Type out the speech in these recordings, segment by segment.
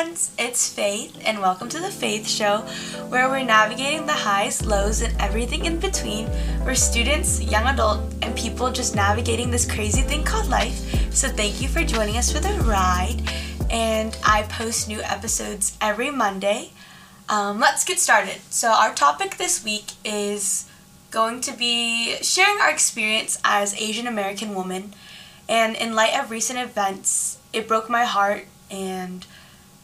friends, it's Faith, and welcome to the Faith Show, where we're navigating the highs, lows, and everything in between. We're students, young adult, and people just navigating this crazy thing called life. So thank you for joining us for the ride. And I post new episodes every Monday. Um, let's get started. So our topic this week is going to be sharing our experience as Asian American women. And in light of recent events, it broke my heart and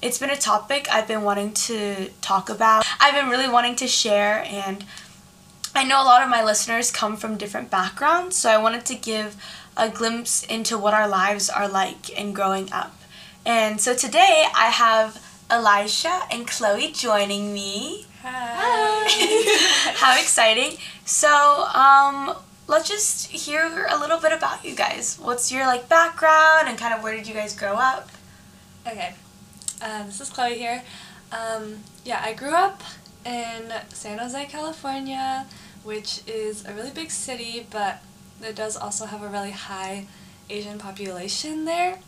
it's been a topic I've been wanting to talk about. I've been really wanting to share and I know a lot of my listeners come from different backgrounds, so I wanted to give a glimpse into what our lives are like in growing up. And so today I have Elisha and Chloe joining me. Hi. How exciting. So, um, let's just hear a little bit about you guys. What's your like background and kind of where did you guys grow up? Okay, um, this is Chloe here. Um, yeah, I grew up in San Jose, California, which is a really big city, but it does also have a really high Asian population there.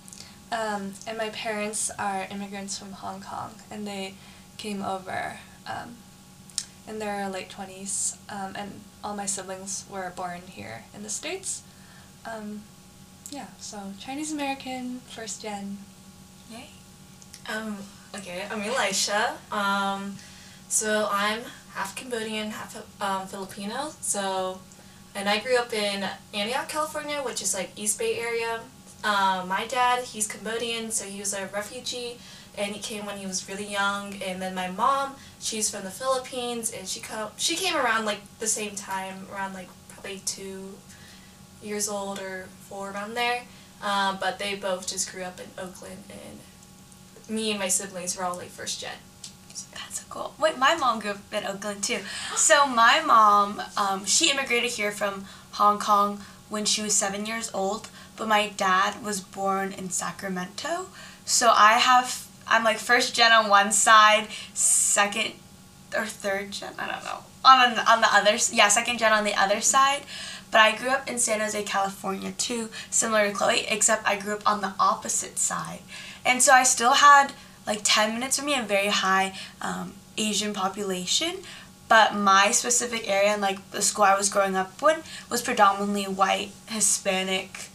Um, and my parents are immigrants from Hong Kong, and they came over um, in their late 20s, um, and all my siblings were born here in the States. Um, yeah, so Chinese American, first gen. Um, okay, I'm Elisha. Um, so I'm half Cambodian, half um, Filipino. So, and I grew up in Antioch, California, which is like East Bay area. Um, my dad, he's Cambodian, so he was a refugee, and he came when he was really young. And then my mom, she's from the Philippines, and she come she came around like the same time, around like probably two years old or four around there. Um, but they both just grew up in Oakland, and me and my siblings were all like first gen. That's so cool. Wait, my mom grew up in Oakland too. So my mom, um, she immigrated here from Hong Kong when she was seven years old, but my dad was born in Sacramento. So I have, I'm like first gen on one side, second or third gen, I don't know, on on the other, yeah, second gen on the other side. But I grew up in San Jose, California too, similar to Chloe, except I grew up on the opposite side. And so I still had like 10 minutes for me a very high um, Asian population. But my specific area and like the school I was growing up in was predominantly white, Hispanic.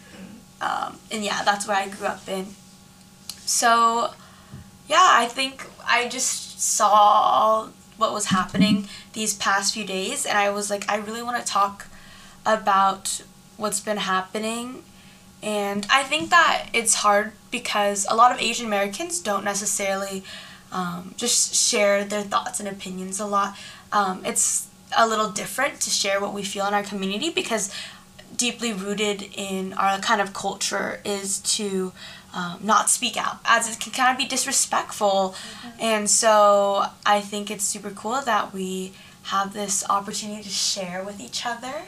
Um, and yeah, that's where I grew up in. So yeah, I think I just saw what was happening these past few days and I was like, I really want to talk about what's been happening. And I think that it's hard because a lot of Asian Americans don't necessarily um, just share their thoughts and opinions a lot. Um, it's a little different to share what we feel in our community because deeply rooted in our kind of culture is to um, not speak out as it can kind of be disrespectful. And so i think it's super cool that we have this opportunity to share with each other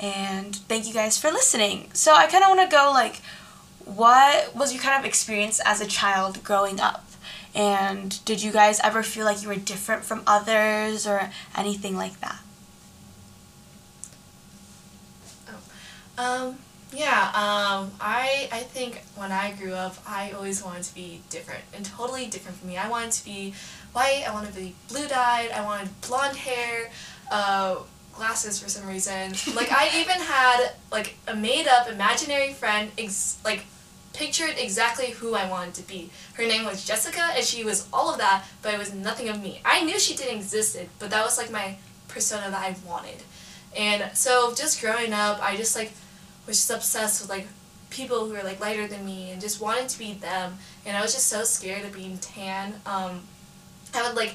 and thank you guys for listening so i kind of want to go like what was your kind of experience as a child growing up and did you guys ever feel like you were different from others or anything like that Um, yeah, um, I I think when I grew up, I always wanted to be different and totally different from me. I wanted to be white. I wanted to be blue dyed. I wanted blonde hair, uh, glasses for some reason. Like I even had like a made up imaginary friend, like pictured exactly who I wanted to be. Her name was Jessica, and she was all of that, but it was nothing of me. I knew she didn't existed, but that was like my persona that I wanted. And so just growing up, I just like was just obsessed with like people who were like lighter than me and just wanted to be them. And I was just so scared of being tan. Um, I would like,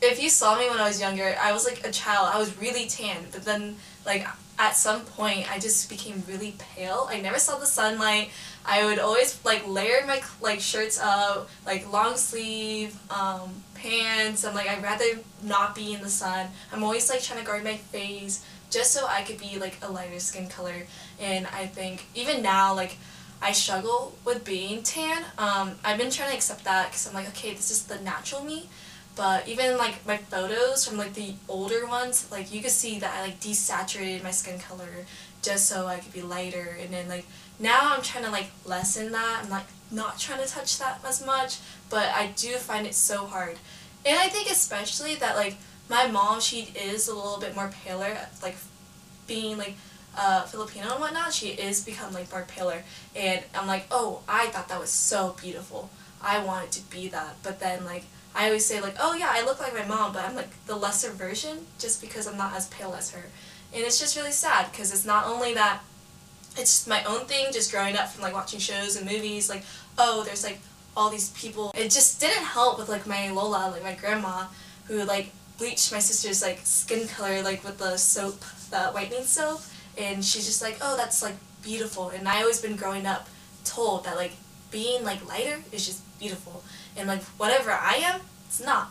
if you saw me when I was younger, I was like a child. I was really tan, but then like at some point, I just became really pale. I never saw the sunlight. I would always like layer my like shirts up, like long sleeve, um, pants. I'm like I'd rather not be in the sun. I'm always like trying to guard my face just so I could be like a lighter skin color. And I think even now like I struggle with being tan. Um, I've been trying to accept that because I'm like okay, this is the natural me. But even like my photos from like the older ones, like you could see that I like desaturated my skin color just so I could be lighter. And then like now I'm trying to like lessen that. I'm like not trying to touch that as much, but I do find it so hard. And I think especially that like my mom, she is a little bit more paler, like being like uh, Filipino and whatnot, she is become like more paler. And I'm like, oh, I thought that was so beautiful. I wanted to be that. But then like I always say like, oh yeah, I look like my mom, but I'm like the lesser version just because I'm not as pale as her. And it's just really sad because it's not only that it's my own thing just growing up from like watching shows and movies like oh there's like all these people. It just didn't help with like my lola like my grandma who like bleached my sister's like skin color like with the soap the whitening soap. And she's just like oh that's like beautiful. And i always been growing up told that like being like lighter is just beautiful and like whatever i am it's not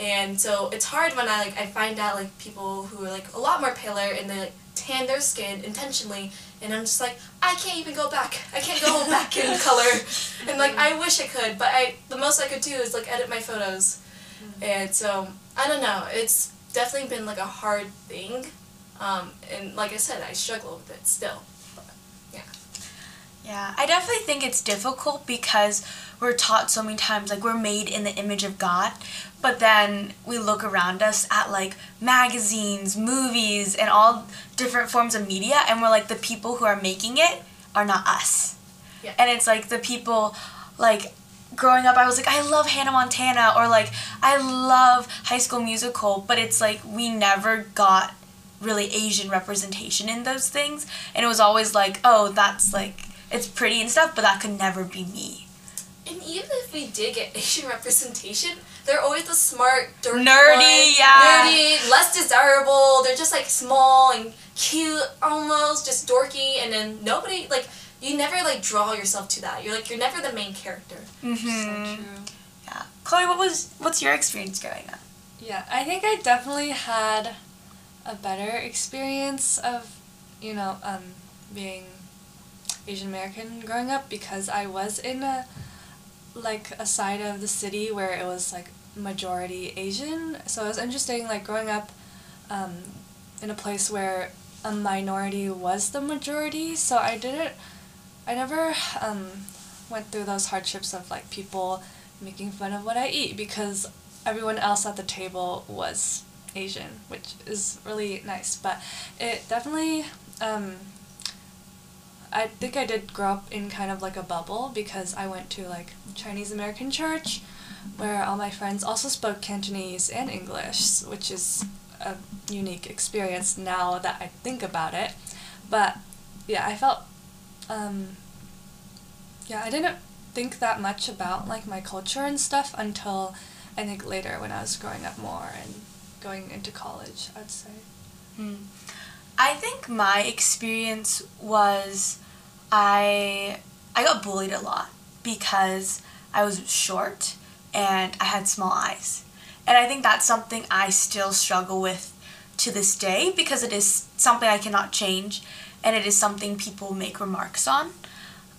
and so it's hard when i like i find out like people who are like a lot more paler and they like tan their skin intentionally and I'm just like I can't even go back. I can't go back in color. And like I wish I could, but I the most I could do is like edit my photos. And so I don't know. It's definitely been like a hard thing. Um, and like I said, I struggle with it still. Yeah, I definitely think it's difficult because we're taught so many times like we're made in the image of God, but then we look around us at like magazines, movies, and all different forms of media, and we're like the people who are making it are not us. Yeah. And it's like the people like growing up I was like I love Hannah Montana or like I love High School Musical, but it's like we never got really Asian representation in those things, and it was always like, oh, that's like it's pretty and stuff, but that could never be me. And even if we did get Asian representation, they're always the smart, dorky Nerdy, ones. yeah. Nerdy, less desirable. They're just like small and cute, almost just dorky, and then nobody like you never like draw yourself to that. You're like you're never the main character. Mm-hmm. So true. Yeah. Chloe, what was what's your experience growing up? Yeah, I think I definitely had a better experience of, you know, um, being Asian American growing up because I was in a like a side of the city where it was like majority Asian. So it was interesting like growing up um, in a place where a minority was the majority. So I didn't I never um, went through those hardships of like people making fun of what I eat because everyone else at the table was Asian, which is really nice. But it definitely, um, I think I did grow up in kind of like a bubble because I went to like Chinese American church where all my friends also spoke Cantonese and English, which is a unique experience now that I think about it. But yeah, I felt, um, yeah, I didn't think that much about like my culture and stuff until I think later when I was growing up more and going into college, I'd say. Hmm. I think my experience was I I got bullied a lot because I was short and I had small eyes. And I think that's something I still struggle with to this day because it is something I cannot change and it is something people make remarks on.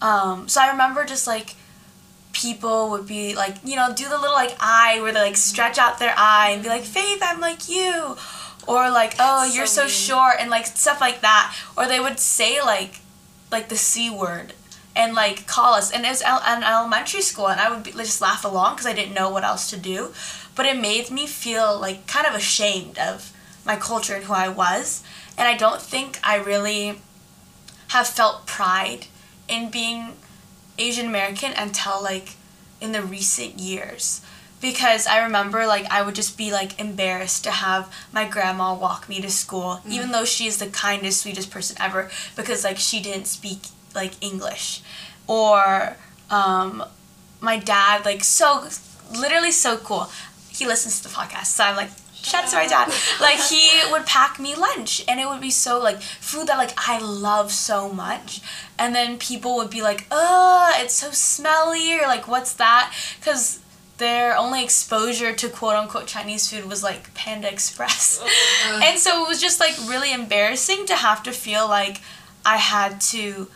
Um, so I remember just like people would be like, you know, do the little like eye where they like stretch out their eye and be like, Faith, I'm like you. Or like, oh, you're so so mean. short and like stuff like that. Or they would say like like the C word and like call us. And it was in elementary school and I would be, just laugh along because I didn't know what else to do. But it made me feel like kind of ashamed of my culture and who I was. And I don't think I really have felt pride in being Asian American until like in the recent years. Because I remember like I would just be like embarrassed to have my grandma walk me to school, even though she is the kindest, sweetest person ever, because like she didn't speak like English. Or um, my dad, like so literally so cool. He listens to the podcast, so I'm like, shout out to my dad. Like he would pack me lunch and it would be so like food that like I love so much. And then people would be like, "Uh, it's so smelly," or like, "What's that?" Cuz their only exposure to quote unquote Chinese food was like Panda Express. Oh, and so it was just like really embarrassing to have to feel like I had to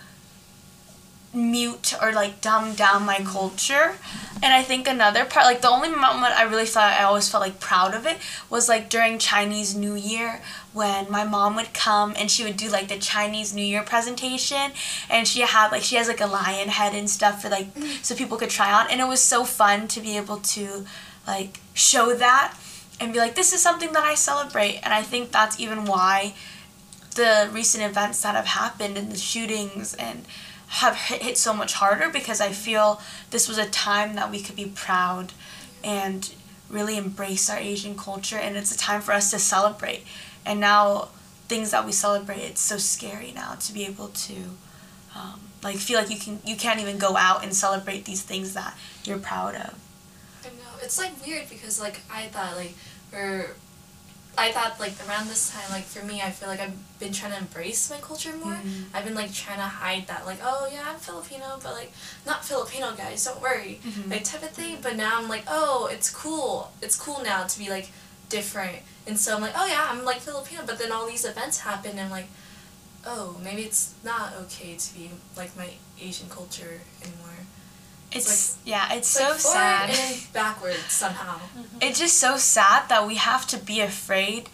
mute or like dumb down my culture. And I think another part, like the only moment I really felt I always felt like proud of it was like during Chinese New Year when my mom would come and she would do like the Chinese New Year presentation. And she had like she has like a lion head and stuff for like so people could try on. And it was so fun to be able to like show that and be like this is something that I celebrate. And I think that's even why the recent events that have happened and the shootings and have hit, hit so much harder because I feel this was a time that we could be proud and really embrace our Asian culture and it's a time for us to celebrate. And now things that we celebrate, it's so scary now to be able to um, like feel like you can you can't even go out and celebrate these things that you're proud of. I know it's like weird because like I thought like or I thought like around this time, like for me, I feel like I've been trying to embrace my culture more. Mhm. I've been like trying to hide that, like oh yeah, I'm Filipino, but like not Filipino guys, don't worry, Mhm. like type of thing. But now I'm like oh, it's cool. It's cool now to be like different, and so I'm like oh yeah, I'm like Filipino. But then all these events happen, and I'm like oh maybe it's not okay to be like my Asian culture anymore. It's, like, yeah, it's, It's so like sad. and somehow. It's just so sad that we have to be afraid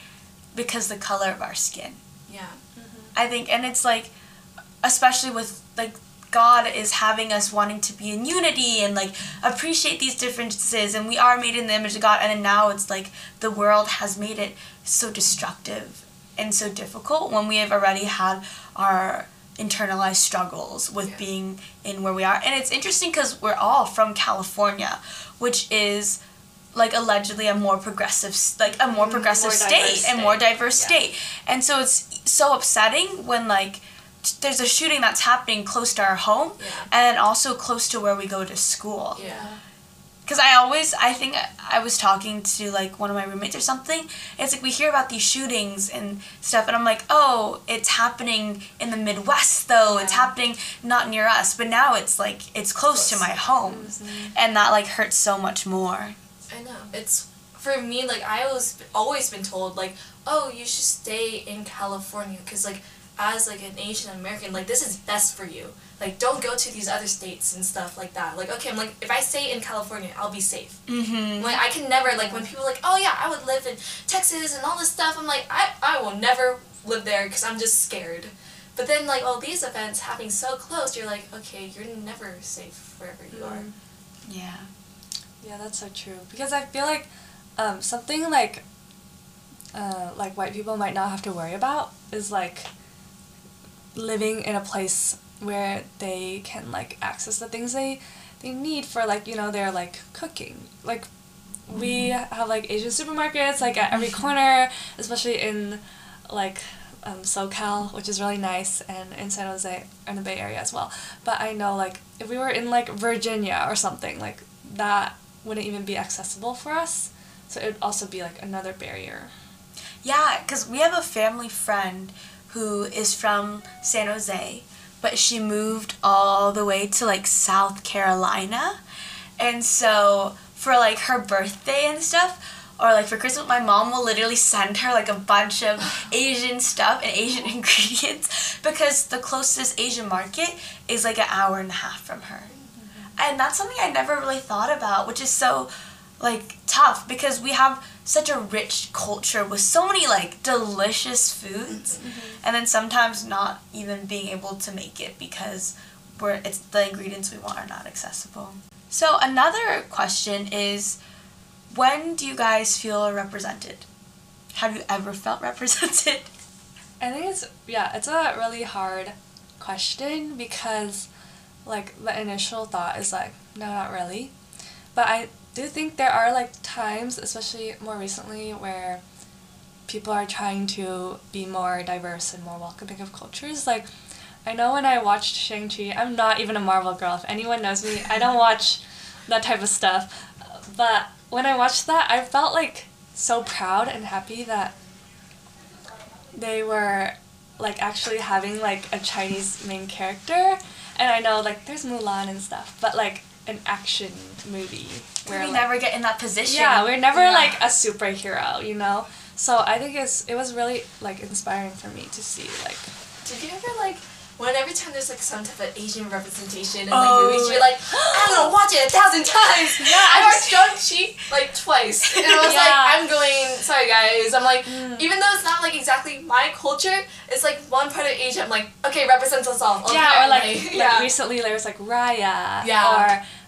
because the color of our skin. Yeah. Mm-hmm. I think, and it's like, especially with like God is having us wanting to be in unity and like appreciate these differences, and we are made in the image of God, and then now it's like the world has made it so destructive and so difficult when we have already had our internalized struggles with Yeah. being in where we are. And it's interesting because we're all from California, which is like allegedly a more progressive like a more Mm, progressive more state and more diverse Yeah. state and so it's so upsetting when like t- there's a shooting that's happening close to our home Yeah. and also close to where we go to school Yeah. Because i always i think i was talking to like one of my roommates or something it's like we hear about these shootings and stuff and i'm like oh it's happening in the midwest though. It's happening not near us. But now it's like it's close to my home mm-hmm. and that like hurts so much more. I know. It's for me like I always always been told like, "Oh, you should stay in California cuz like as like an Asian American, like this is best for you. Like don't go to these other states and stuff like that. Like okay, I'm like if I stay in California, I'll be safe. mm-hmm Like I can never like when people are like, "Oh yeah, I would live in Texas and all this stuff." I'm like, "I I will never live there cuz I'm just scared." But then like all these events happening so close, you're like, "Okay, you're never safe wherever you are." Mm. yeah Yeah, that's so true. Because I feel like um, something like uh, like white people might not have to worry about is like living in a place where they can like access the things they they need for like you know their like cooking like we have like asian supermarkets like at every corner especially in like um, SoCal, which is really nice, and in San Jose and the Bay Area as well. But I know like if we were in like Virginia or something, like that wouldn't even be accessible for us. So it would also be like another barrier. Yeah, because we have a family friend who is from San Jose, but she moved all the way to like South Carolina. And so for like her birthday and stuff, or like for Christmas, my mom will literally send her like a bunch of Asian stuff and Asian ingredients because the closest Asian market is like an hour and a half from her. Mm-hmm. And that's something I never really thought about, which is so like tough because we have such a rich culture with so many like delicious foods mm-hmm. Mm-hmm. and then sometimes not even being able to make it because we're it's the ingredients we want are not accessible. So another question is when do you guys feel represented? Have you ever felt represented? I think it's yeah, it's a really hard question because like the initial thought is like no, not really. But I do think there are like times, especially more recently, where people are trying to be more diverse and more welcoming of cultures. Like I know when I watched Shang-Chi, I'm not even a Marvel girl. If anyone knows me, I don't watch that type of stuff. But when I watched that, I felt like so proud and happy that they were like actually having like a Chinese main character. And I know like there's Mulan and stuff, but like an action movie where we like, never get in that position. yeah, we're never Yeah. like a superhero, you know. So I think it's it was really like inspiring for me to see like Did you ever like when every time there's like some type of Asian representation in Oh. like movies, you're like, I'm gonna watch it a thousand times. Yeah, I I watched Shang-Chi like twice. And I was like, I'm going, sorry guys. I'm like, Mm. even though it's not like exactly my culture, it's like one part of Asia. I'm like, okay, represents us all. yeah, or like, like yeah. recently there was like Raya. Yeah.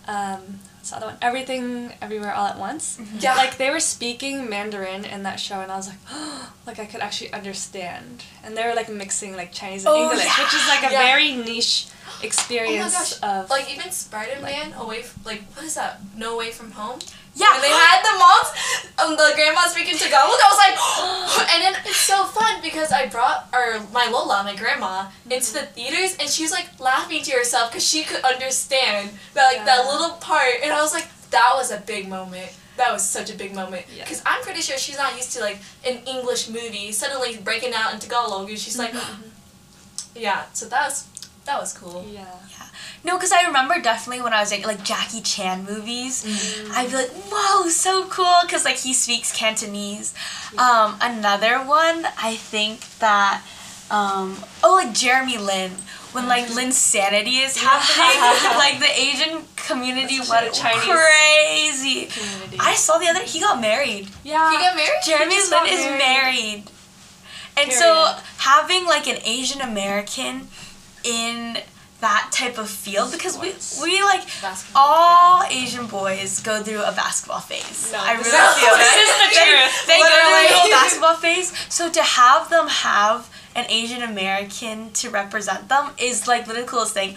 Or um, what's the other one? Everything, Everywhere, All at Once. Mm-hmm. Yeah. Like they were speaking Mandarin in that show, and I was like, like I could actually understand. And they were like mixing like Chinese and Oh, English, which is like a yeah. very niche experience Oh my experience gosh! of. like even Spider Man away, f- like what is that? No Way from Home. Yeah. When they had the moms, um, the grandma speaking Tagalog, I was like, and then it's so fun because I brought or my Lola, my grandma, into the theaters, and she was like laughing to herself because she could understand that like that little part, and I was like, that was a big moment. That was such a big moment Yeah. because I'm pretty sure she's not used to like an English movie suddenly breaking out in Tagalog, and she's like, yeah. So that was that was cool. yeah. Yeah. No, because I remember definitely when I was like, like Jackie Chan movies, I'd be like, whoa, so cool, because like he speaks Cantonese. Um, another one, I think that, um, oh, like Jeremy Lin. When like Linsanity is happening, like the Asian community went Chinese crazy. Community. I saw the other. He got married. yeah. he got married? Jeremy Lin got is married. married. And so having like an Asian American in that type of field because we we like Basketball, all Asian boys go through a basketball phase. No, I really this feel is- that. this is the They- truth. They, go through a basketball phase. So to have them have an Asian American to represent them is like the coolest thing.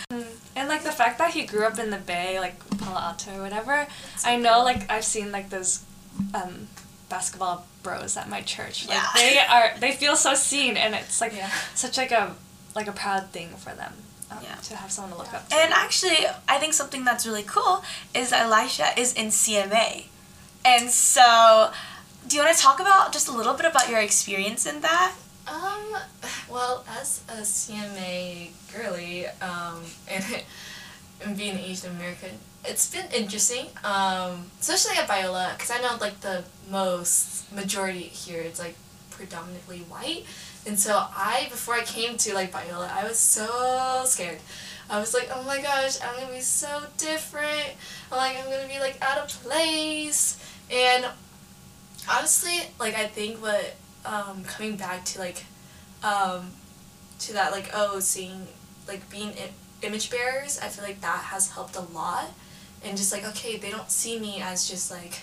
And like the fact that he grew up in the Bay, like Palo Alto or whatever, I know like I've seen like those um, basketball bros at my church. Like Yeah. they are they feel so seen and it's like Yeah. such like a like a proud thing for them. Um, Yeah. To have someone to look up to. And actually, I think something that's really cool is Elisha is in CMA. And so, do you want to talk about just a little bit about your experience in that? Um, well, as a CMA girly, um, and, and being an Asian American, it's been interesting, um, especially at Biola, because I know, like, the most majority here is, like, predominantly white, and so I, before I came to, like, Biola, I was so scared. I was like, oh my gosh, I'm gonna be so different. I'm like, I'm gonna be, like, out of place, and honestly, like, I think what um, coming back to like um, to that like oh seeing like being image bearers i feel like that has helped a lot and just like okay they don't see me as just like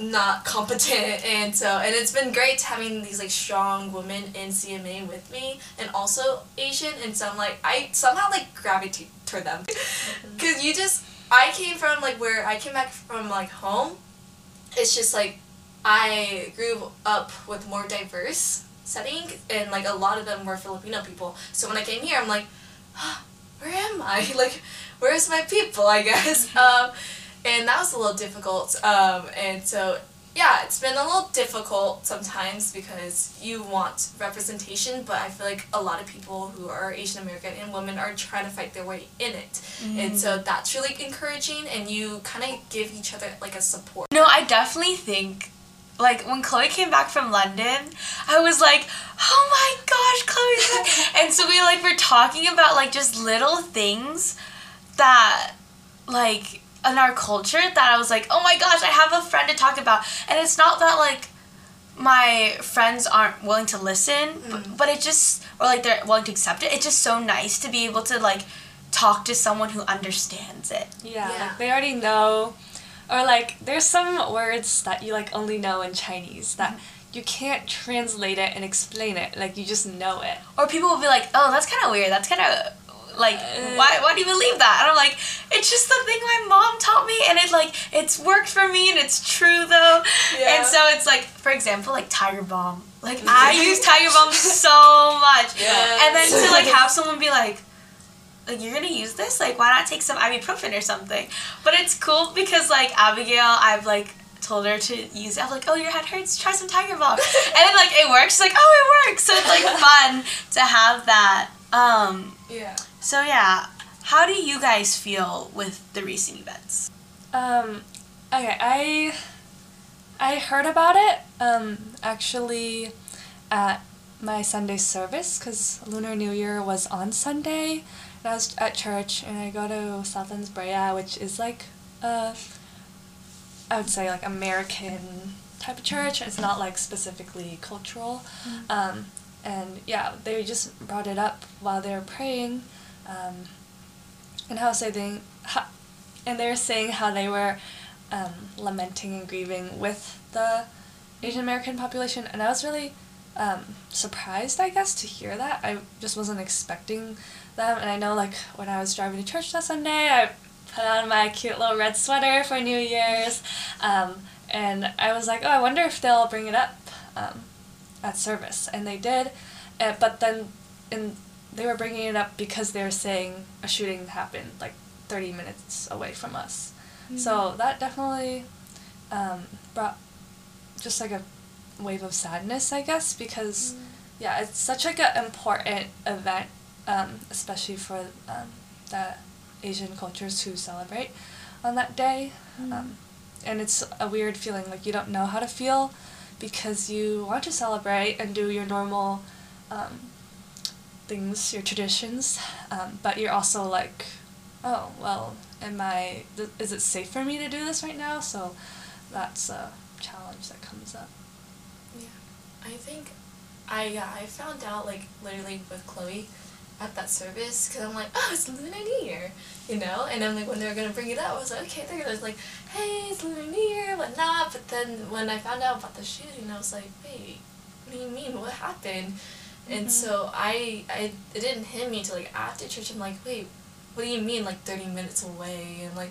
not competent and so and it's been great having these like strong women in cma with me and also asian and so i'm like i somehow like gravitate toward them because you just i came from like where i came back from like home it's just like I grew up with more diverse setting and like a lot of them were Filipino people. So when I came here I'm like, "Ah, where am I? Like where's my people, I guess. Um, and that was a little difficult. Um, and so yeah, it's been a little difficult sometimes because you want representation, but I feel like a lot of people who are Asian American and women are trying to fight their way in it. And so that's really encouraging and you kind of give each other like a support. No, I definitely think, like, when Chloe came back from London, I was like, oh my gosh, Chloe's back. and so we, like, were talking about, like, just little things that, like, in our culture that I was like, oh my gosh, I have a friend to talk about. And it's not that, like, my friends aren't willing to listen, but, mm. but it just, or, like, they're willing to accept it. It's just so nice to be able to, like, talk to someone who understands it. yeah, Yeah. like they already know, or like there's some words that you like only know in Chinese that mm-hmm. you can't translate it and explain it. Like you just know it. Or people will be like, "Oh, that's kind of weird. That's kind of like why why do you believe that?" And I'm like, "It's just the thing my mom taught me, and it like it's worked for me, and it's true though." Yeah. And so it's like, for example, like Tiger Balm. Like I use Tiger Balm so much, Yes. and then to like have someone be like. Like you're gonna use this? Like why not take some ibuprofen or something? But it's cool because like Abigail, I've like told her to use it. I'm like, oh your head hurts, try some Tiger Balm, and then like it works. She's like oh it works. So it's like fun to have that. Um, Yeah. So yeah, how do you guys feel with the recent events? Um, okay, I I heard about it um, actually at my Sunday service because Lunar New Year was on Sunday. And I was at church and I go to Southlands Brea, which is like a, I would say like American type of church. It's not like specifically cultural. Mm-hmm. Um, and yeah, they just brought it up while they were praying. Um, and how saying, how, and they were saying how they were um, lamenting and grieving with the Asian American population, and I was really um, surprised, I guess, to hear that. I just wasn't expecting them, and I know, like, when I was driving to church that Sunday, I put on my cute little red sweater for New Year's, um, and I was like, oh, I wonder if they'll bring it up um, at service, and they did, uh, but then in they were bringing it up because they were saying a shooting happened like 30 minutes away from us. Mm-hmm. So that definitely um, brought just like a wave of sadness, I guess, because mm-hmm. yeah, it's such like an important event, um, especially for um, the Asian cultures who celebrate on that day. Mm-hmm. and it's a weird feeling like you don't know how to feel because you want to celebrate and do your normal um, things, your traditions, um, but you're also like, oh, well, am I, th- is it safe for me to do this right now? So that's a challenge that comes up. Yeah, I think I, yeah, I found out, like, literally with Chloe at that service, because I'm like, oh, it's Lunar New Year, you know? And then, like, when they were going to bring it up, I was like, okay, they're going to, like, hey, it's Lunar New Year, whatnot, but then when I found out about the shooting, I was like, wait, what do you mean, what happened? And mm-hmm. so I, I, it didn't hit me until like after church. I'm like, wait, what do you mean like 30 minutes away? And like,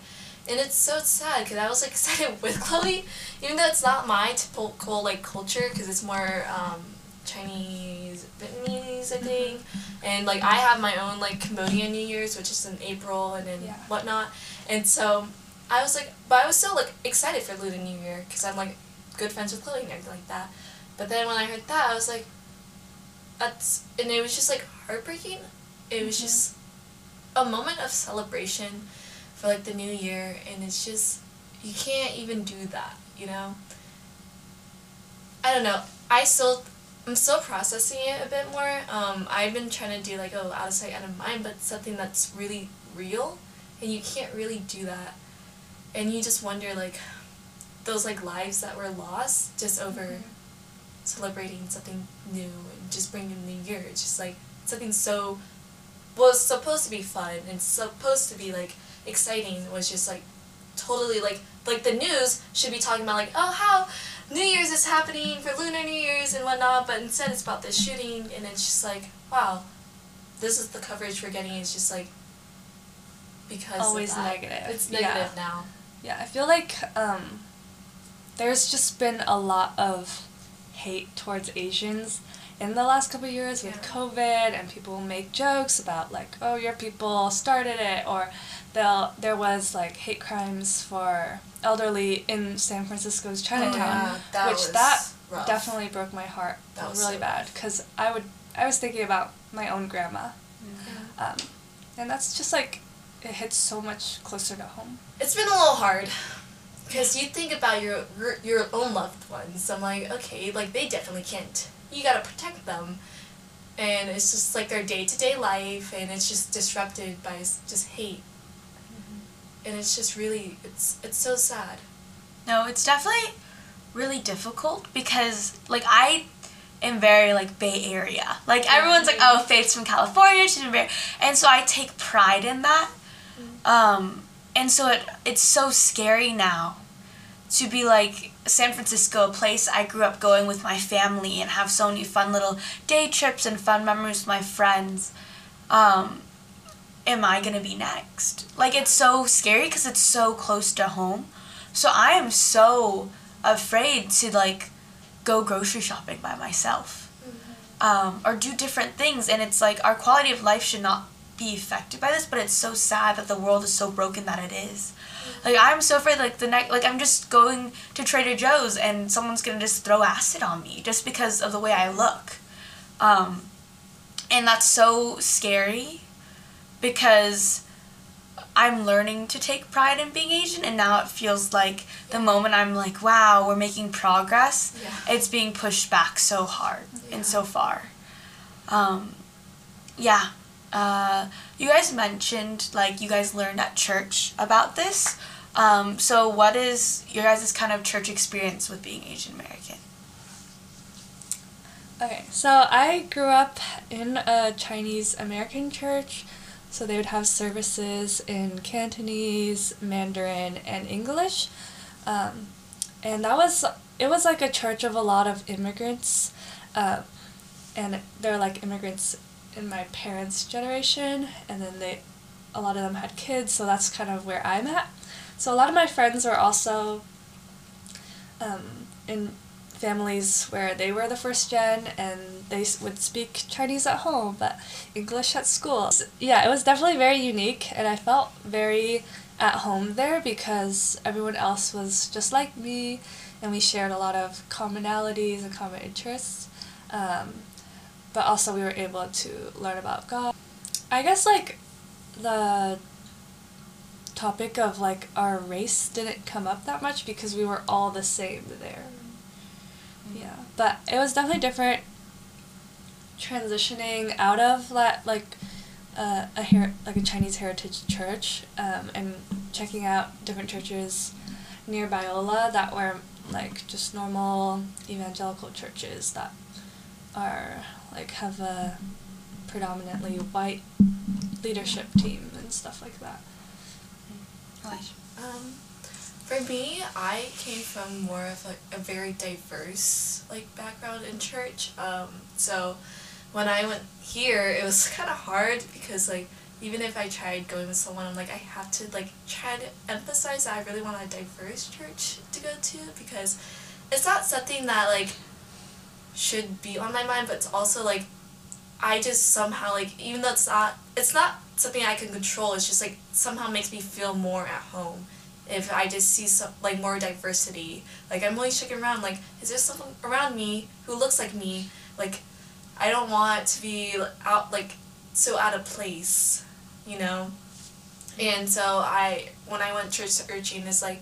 and it's so sad because I was like excited with Chloe, even though it's not my typical like culture because it's more um, Chinese, Vietnamese, I mm-hmm. think. And like I have my own like Cambodian New Year's, which is in April and then yeah. whatnot. And so I was like, but I was still like excited for Lunar New Year because I'm like good friends with Chloe and everything like that. But then when I heard that, I was like, that's and it was just like heartbreaking. It was mm-hmm. just a moment of celebration for like the new year, and it's just you can't even do that, you know. I don't know. I still I'm still processing it a bit more. Um, I've been trying to do like oh out of sight out of mind, but something that's really real, and you can't really do that, and you just wonder like those like lives that were lost just over. Mm-hmm celebrating something new and just bring in new year. It's just like something so was supposed to be fun and supposed to be like exciting was just like totally like like the news should be talking about like oh how New Year's is happening for Lunar New Year's and whatnot, but instead it's about this shooting and it's just like wow, this is the coverage we're getting. It's just like because always negative. It's negative yeah. now. Yeah, I feel like um, there's just been a lot of hate towards Asians in the last couple years with yeah. COVID, and people make jokes about like, oh, your people started it, or they'll there was like hate crimes for elderly in San Francisco's Chinatown, oh, yeah. which that rough. definitely broke my heart that really so bad because I would I was thinking about my own grandma, um, and that's just like it hits so much closer to home. It's been a little hard because you think about your, your your own loved ones. I'm like, okay, like they definitely can't. You gotta protect them, and it's just like their day to day life, and it's just disrupted by just hate. Mm-hmm. And it's just really, it's it's so sad. No, it's definitely really difficult because like I am very like Bay Area. Like everyone's like, oh, Faith's from California, she's from Bay, and so I take pride in that. Mm-hmm. Um, and so it it's so scary now to be like San Francisco, a place I grew up going with my family and have so many fun little day trips and fun memories with my friends. Um, am I gonna be next? Like it's so scary because it's so close to home. So I am so afraid to like go grocery shopping by myself mm-hmm. um, or do different things. And it's like our quality of life should not be affected by this, but it's so sad that the world is so broken that it is. Like I'm so afraid like the next like I'm just going to Trader Joe's and someone's gonna just throw acid on me just because of the way I look. Um, and that's so scary because I'm learning to take pride in being Asian and now it feels like the moment I'm like, wow, we're making progress, yeah. it's being pushed back so hard yeah. and so far. um, yeah. Uh, you guys mentioned like you guys learned at church about this. Um, so what is your guys' kind of church experience with being Asian American? Okay, so I grew up in a Chinese American church, so they would have services in Cantonese, Mandarin, and English. Um, and that was, it was like a church of a lot of immigrants. Uh, and they're like immigrants in my parents' generation, and then they, a lot of them had kids, so that's kind of where I'm at. So a lot of my friends are also um, in families where they were the first gen and they would speak Chinese at home but English at school. Yeah, it was definitely very unique and I felt very at home there because everyone else was just like me and we shared a lot of commonalities and common interests. Um, but also we were able to learn about God. I guess like the topic of like our race didn't come up that much because we were all the same there. Yeah, but it was definitely different transitioning out of that like uh, a her- like a Chinese heritage church um, and checking out different churches near Biola that were like just normal evangelical churches that are like have a predominantly white leadership team and stuff like that. Um, for me, I came from more of like a very diverse like background in church. Um, so when I went here, it was kind of hard because like even if I tried going with someone, I'm like I have to like try to emphasize that I really want a diverse church to go to because it's not something that like should be on my mind, but it's also like I just somehow like even though it's not it's not something I can control. It's just like somehow makes me feel more at home if I just see some like more diversity. Like I'm always checking around. Like is there someone around me who looks like me? Like I don't want to be out like so out of place, you know. And so I when I went church searching is like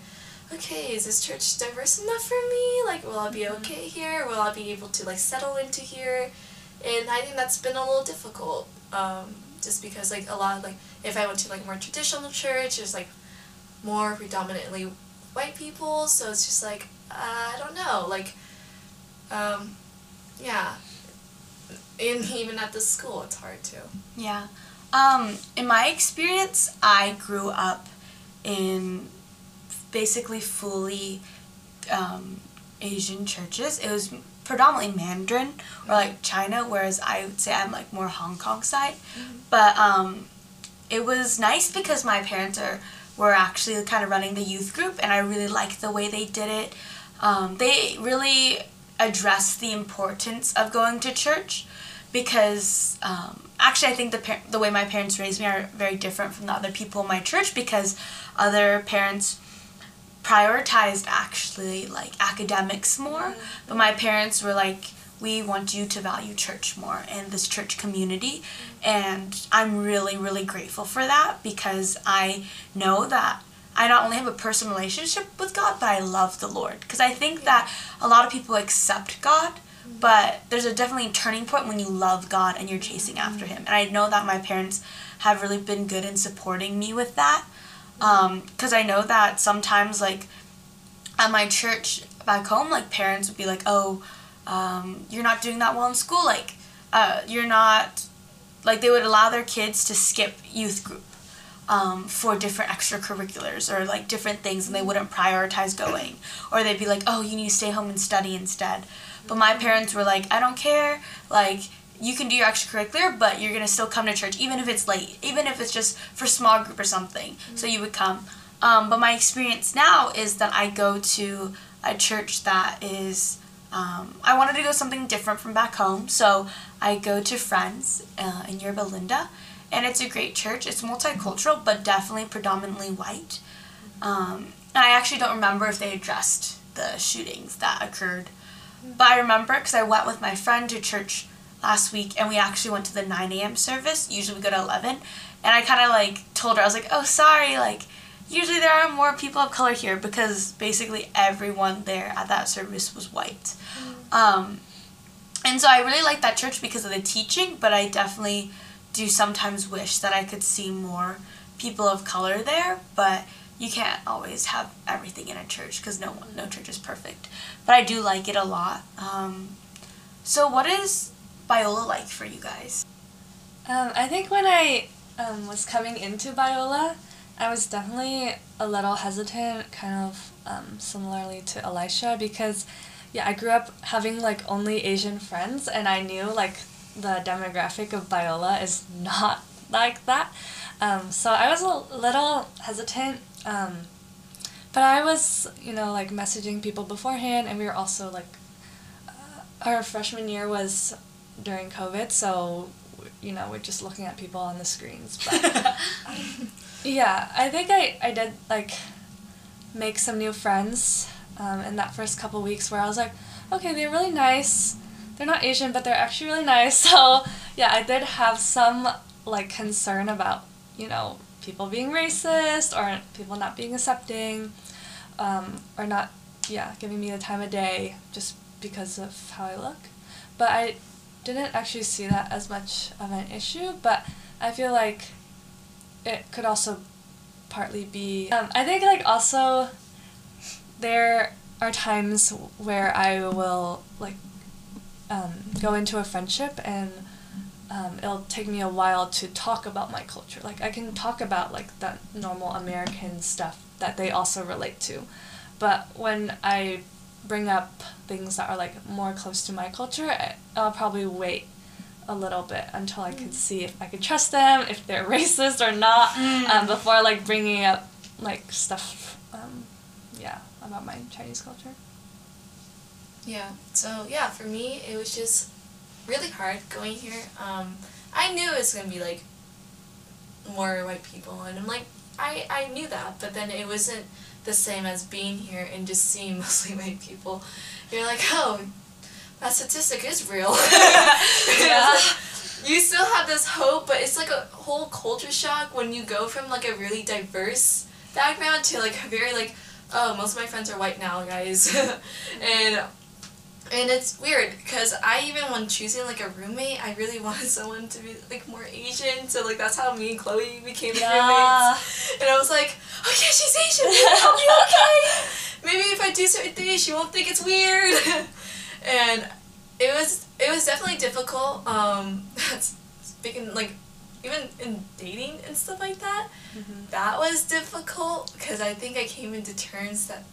okay, is this church diverse enough for me? Like, will I be okay here? Will I be able to like settle into here? And I think that's been a little difficult, um, just because like a lot of like if I went to like more traditional church, there's like more predominantly white people, so it's just like uh, I don't know, like, um, yeah. And even at the school, it's hard too. Yeah. Um, in my experience, I grew up in basically fully um, Asian churches. It was predominantly Mandarin or like China, whereas I would say I'm like more Hong Kong side. Mm-hmm. But um, it was nice because my parents are were actually kind of running the youth group, and I really liked the way they did it. Um, they really addressed the importance of going to church because um, actually I think the par- the way my parents raised me are very different from the other people in my church because other parents prioritized actually like academics more mm-hmm. but my parents were like we want you to value church more and this church community mm-hmm. and i'm really really grateful for that because i know that i not only have a personal relationship with god but i love the lord. Because i think that a lot of people accept god mm-hmm. but there's a definitely turning point when you love god and you're chasing mm-hmm. after him. And i know that my parents have really been good in supporting me with that because um, I know that sometimes, like, at my church back home, like, parents would be like, oh, um, you're not doing that well in school. Like, uh, you're not, like, they would allow their kids to skip youth group um, for different extracurriculars or, like, different things, and they wouldn't prioritize going. Or they'd be like, oh, you need to stay home and study instead. But my parents were like, I don't care. Like, you can do your extracurricular, but you're gonna still come to church, even if it's late, even if it's just for small group or something. Mm-hmm. So you would come. Um, but my experience now is that I go to a church that is. Um, I wanted to go something different from back home, so I go to Friends uh, in Yorba Linda, and it's a great church. It's multicultural, but definitely predominantly white. Um, and I actually don't remember if they addressed the shootings that occurred, but I remember because I went with my friend to church last week and we actually went to the 9 a.m. service. Usually we go to 11. And I kind of like told her, I was like, oh, sorry, like, usually there are more people of color here because basically everyone there at that service was white. Mm. Um, and so I really like that church because of the teaching, but I definitely do sometimes wish that I could see more people of color there, but you can't always have everything in a church because no one, no church is perfect. But I do like it a lot. Um, so what is Biola like for you guys? Um, I think when I um, was coming into Biola, I was definitely a little hesitant, kind of um, similarly to Elisha, because yeah, I grew up having like only Asian friends, and I knew like the demographic of Biola is not like that. Um, so I was a little hesitant, um, but I was you know like messaging people beforehand, and we were also like uh, our freshman year was during COVID, so you know we're just looking at people on the screens. But yeah, I think I I did like make some new friends um, in that first couple weeks where I was like, okay, they're really nice. They're not Asian, but they're actually really nice. So yeah, I did have some like concern about you know people being racist or people not being accepting, um, or not yeah giving me the time of day just because of how I look. But I didn't actually see that as much of an issue. But I feel like it could also partly be. Um, I think like also there are times where I will like um, go into a friendship and um, it'll take me a while to talk about my culture. Like I can talk about like the normal American stuff that they also relate to, but when I bring up things that are like more close to my culture, I'll probably wait a little bit until I could see if I could trust them, if they're racist or not, um, before like bringing up like stuff, um, yeah, about my Chinese culture. Yeah. So yeah, for me it was just really hard going here. Um, I knew it was gonna be like more white people, and I'm like, I I knew that, but then it wasn't the same as being here and just seeing mostly white people. You're like, oh, that statistic is real. Yeah. you still have this hope, but it's like a whole culture shock when you go from like a really diverse background to like a very like, oh, most of my friends are white now, guys, and and it's weird because I even when choosing like a roommate, I really wanted someone to be like more Asian. So like that's how me and Chloe became Yeah. roommates. And I was like, oh yeah, she's Asian. I'll be okay. Maybe if I do certain things, she won't think it's weird. and it was it was definitely difficult. Um, speaking like even in dating and stuff like that, that was difficult because I think I came into terms that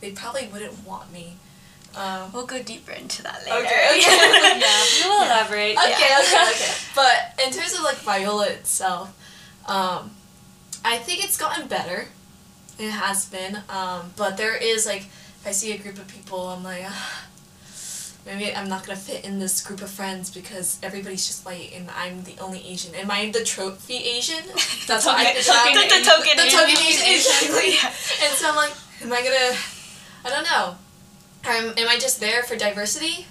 they probably wouldn't want me. Um, We'll go deeper into that later. Okay, okay. yeah, we will elaborate. okay, yeah. okay, okay. But in terms of like Biola itself, um, I think it's gotten better. It has been. Um, but there is like, if I see a group of people, I'm like, ah, maybe I'm not gonna fit in this group of friends because everybody's just white and I'm the only Asian. Am I the trophy Asian? That's what I token- describe the- the it. token the Asian. token Asian, exactly. Yeah. And so I'm like, am I gonna? I don't know. Um, am I just there for diversity?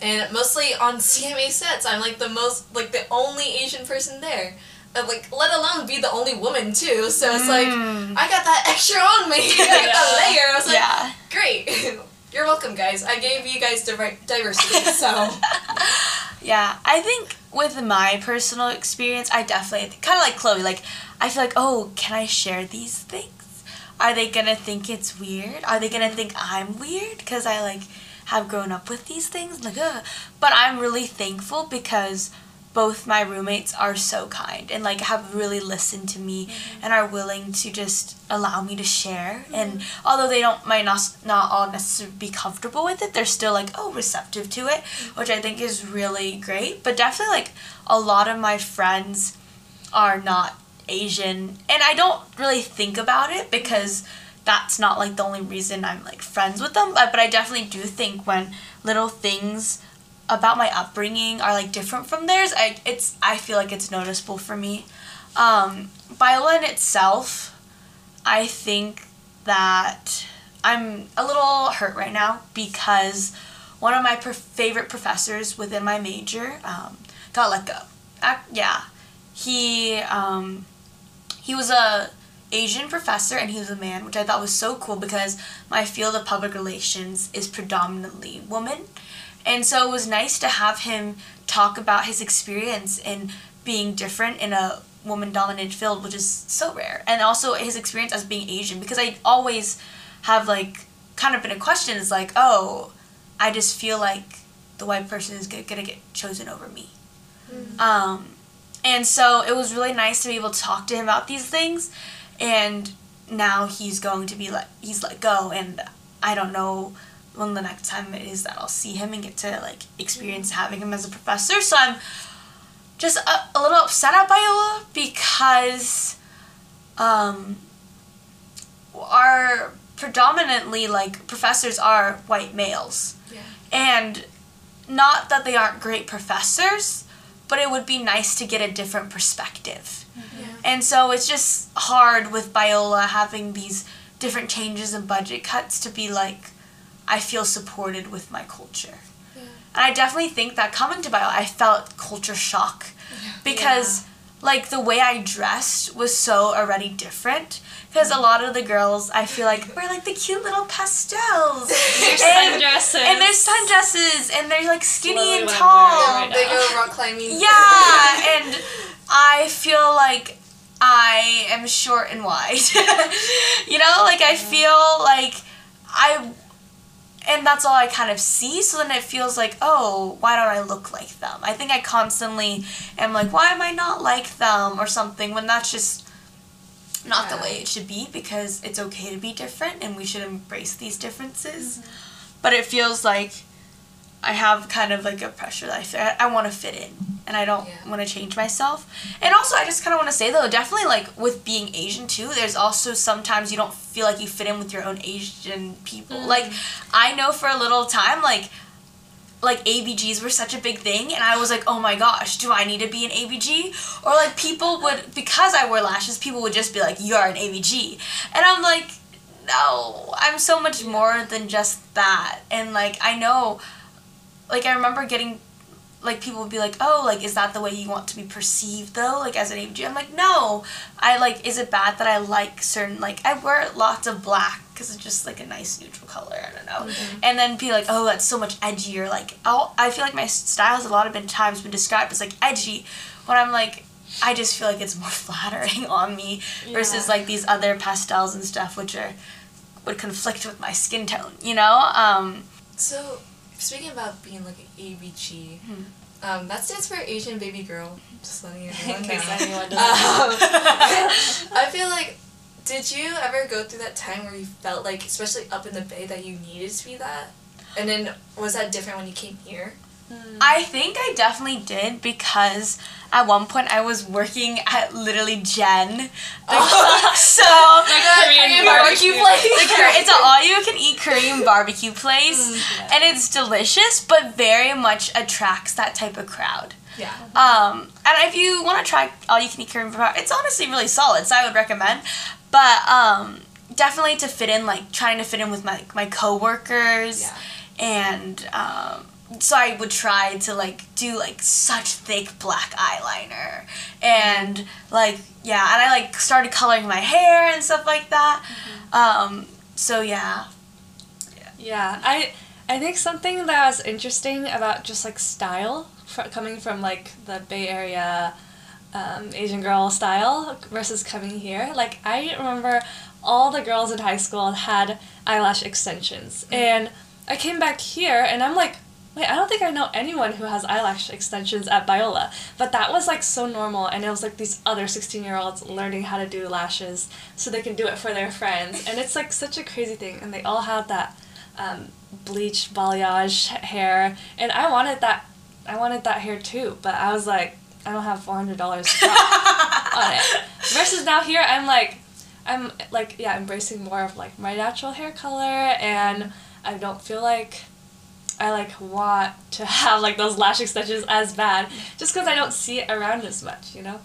And mostly on CMA sets, I'm like the most, like the only Asian person there. And like, let alone be the only woman too. So it's like, Mm. I got that extra on me. I got that layer. I was like, yeah. great. You're welcome, guys. I gave you guys diver- diversity. So Yeah, I think with my personal experience, I definitely kind of like Chloe. Like, I feel like, oh, can I share these things? Are they gonna think it's weird? Are they gonna think I'm weird because I like have grown up with these things? Like, ugh. but I'm really thankful because both my roommates are so kind and like have really listened to me mm-hmm. and are willing to just allow me to share and mm-hmm. although they don't might not not all necessarily be comfortable with it they're still like oh receptive to it mm-hmm. which i think is really great but definitely like a lot of my friends are not asian and i don't really think about it because that's not like the only reason i'm like friends with them but, but i definitely do think when little things about my upbringing are like different from theirs i it's i feel like it's noticeable for me. Um Biola in itself i think that i'm a little hurt right now because one of my favorite professors within my major um, got let go. Ac- yeah. He um, he was a Asian professor and he was a man, which I thought was so cool because my field of public relations is predominantly women. And so it was nice to have him talk about his experience in being different in a woman dominated field, which is so rare. And also his experience as being Asian, because I always have like kind of been a question is like, oh, I just feel like the white person is gonna get chosen over me. Um, and so it was really nice to be able to talk to him about these things. And now he's going to be let he's let go, and I don't know when the next time it is that I'll see him and get to like experience having him as a professor. So I'm just a, a little upset at Biola because um, our predominantly like professors are white males Yeah. and not that they aren't great professors but it would be nice to get a different perspective. Mm-hmm. Yeah. and so it's just hard with Biola having these different changes and budget cuts to be like I feel supported with my culture. Yeah. and I definitely think that coming to Biola I felt culture shock because like the way I dressed was so already different because a lot of the girls I feel like wear like the cute little pastels Their and, sundresses. and their sundresses and they're like skinny Literally and tall right They go rock climbing. yeah and I feel like I am short and wide you know like I mm-hmm. feel like I and that's all I kind of see. So then it feels like, oh, why don't I look like them? I think I constantly am like, why am I not like them or something when that's just not the way it should be because it's okay to be different and we should embrace these differences. Mm-hmm. But it feels like I have kind of like a pressure that I feel I, want to fit in and I don't Yeah. want to change myself. And also, I just kind of want to say though, definitely like with being Asian too, there's also sometimes you don't feel like you fit in with your own Asian people. Like mm-hmm. I know for a little time, like like ABGs were such a big thing, and I was like, oh my gosh, do I need to be an ABG? Or like people would because I wore lashes, people would just be like, you're an ABG, and I'm like, no, I'm so much more than just that. And like I know, like I remember getting like people would be like, "Oh, like is that the way you want to be perceived though?" Like as an ABG, I'm like, "No, I like. Is it bad that I like certain like I wear lots of black because it's just like a nice neutral color. I don't know." And then be like, "Oh, that's so much edgier." Like, I'll, I feel like my style has a lot of been times been described as like edgy, when I'm like. I just feel like it's more flattering on me versus like these other pastels and stuff, which are would conflict with my skin tone. You know, um, So, speaking about being like an ABG, Hmm. um, that stands for Asian baby girl. Just letting everyone know. anyone Um, I feel like, did you ever go through that time where you felt like, especially up in the Bay, that you needed to be that? And then was that different when you came here? Hmm. I think I definitely did because at one point I was working at literally Gen. Oh, the, so Korean barbecue barbecue. place. the Kor- it's an all you can eat Korean barbecue place, Yeah. and it's delicious, but very much attracts that type of crowd. Yeah. Um, and if you want to try all you can eat Korean barbecue, it's honestly really solid, so I would recommend. But um, definitely to fit in, like trying to fit in with my my coworkers, Yeah. and um, so I would try to like do like such thick black eyeliner, and like yeah, and I like started coloring my hair and stuff like that. Um, so yeah, Yeah, I I think something that was interesting about just like style coming from like the Bay Area um, Asian girl style versus coming here. Like I remember all the girls in high school had eyelash extensions, and I came back here and I'm like. Wait, I don't think I know anyone who has eyelash extensions at Biola. But that was like so normal, and it was like these other 16 year olds learning how to do lashes so they can do it for their friends. And it's like such a crazy thing. And they all had that um, bleached balayage hair, and I wanted that. I wanted that hair too, but I was like, I don't have four hundred dollars on it. Versus now here, I'm like, I'm like yeah, embracing more of like my natural hair color, and I don't feel like I like want to have like those lash extensions as bad, just because I don't see it around as much, you know.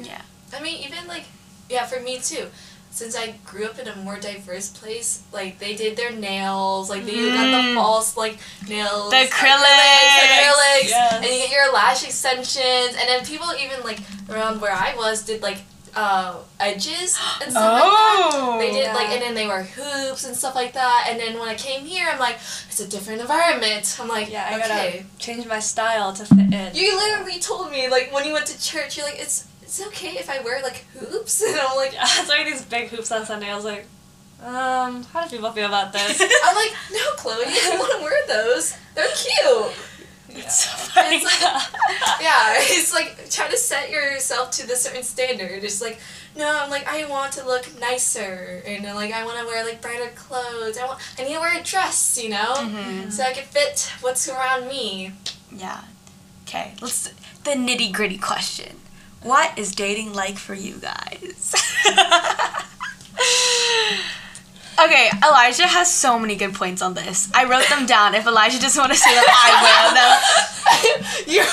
yeah. I mean, even like, yeah, for me too. Since I grew up in a more diverse place, like they did their nails, like they got the Mm. false like nails, The like, acrylics. acrylics, Yes. and you get your lash extensions, and then people even like around where I was did like uh, edges and stuff like that. Oh. They did like, and then they wear hoops and stuff like that. And then when I came here, I'm like, it's a different environment. I'm like, Yeah, I okay. gotta change my style to fit in. You literally told me like when you went to church, you're like, it's it's okay if I wear like hoops, and I'm like, I was wearing these big hoops on Sunday. I was like, um, how do people feel about this? I'm like, no, Chloe, you want to wear those, they're cute. It's so funny. It's like, yeah, it's like try to set yourself to the certain standard. It's like, no, I'm like, I want to look nicer, and like I want to wear like brighter clothes. I want, I need to wear a dress, you know, Mhm. so I can fit what's around me. Yeah. Okay. Let's the nitty gritty question. What is dating like for you guys? okay, Elisha has so many good points on this. I wrote them down. If Elisha doesn't want to say them, I will. No, you no.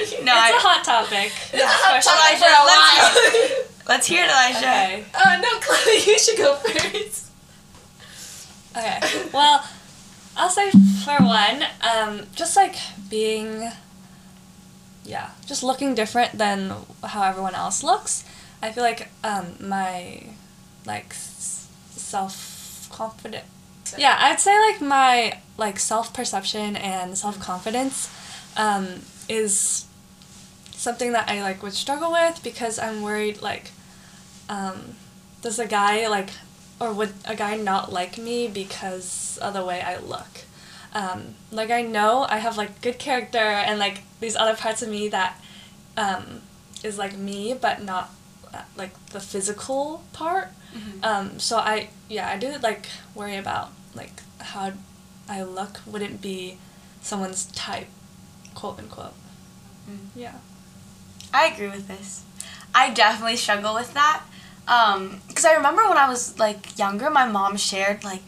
it's a I, hot topic. Elisha, for a let's- while. let's hear it, Elisha. Okay. Uh, no, Chloe, you should go first. Okay. Well, I'll say for one, um, just like being, yeah, just looking different than how everyone else looks. I feel like um, my like self confident. Yeah, I'd say like my like self perception and self confidence um, is something that I like would struggle with because I'm worried like um, does a guy like or would a guy not like me because of the way I look? Um, like I know I have like good character and like these other parts of me that um, is like me, but not uh, like the physical part. Mhm. Um, so I yeah I do like worry about like how I look wouldn't be someone's type, quote unquote. Mm. Yeah. I agree with this. I definitely struggle with that. Um, cause I remember when I was like younger, my mom shared like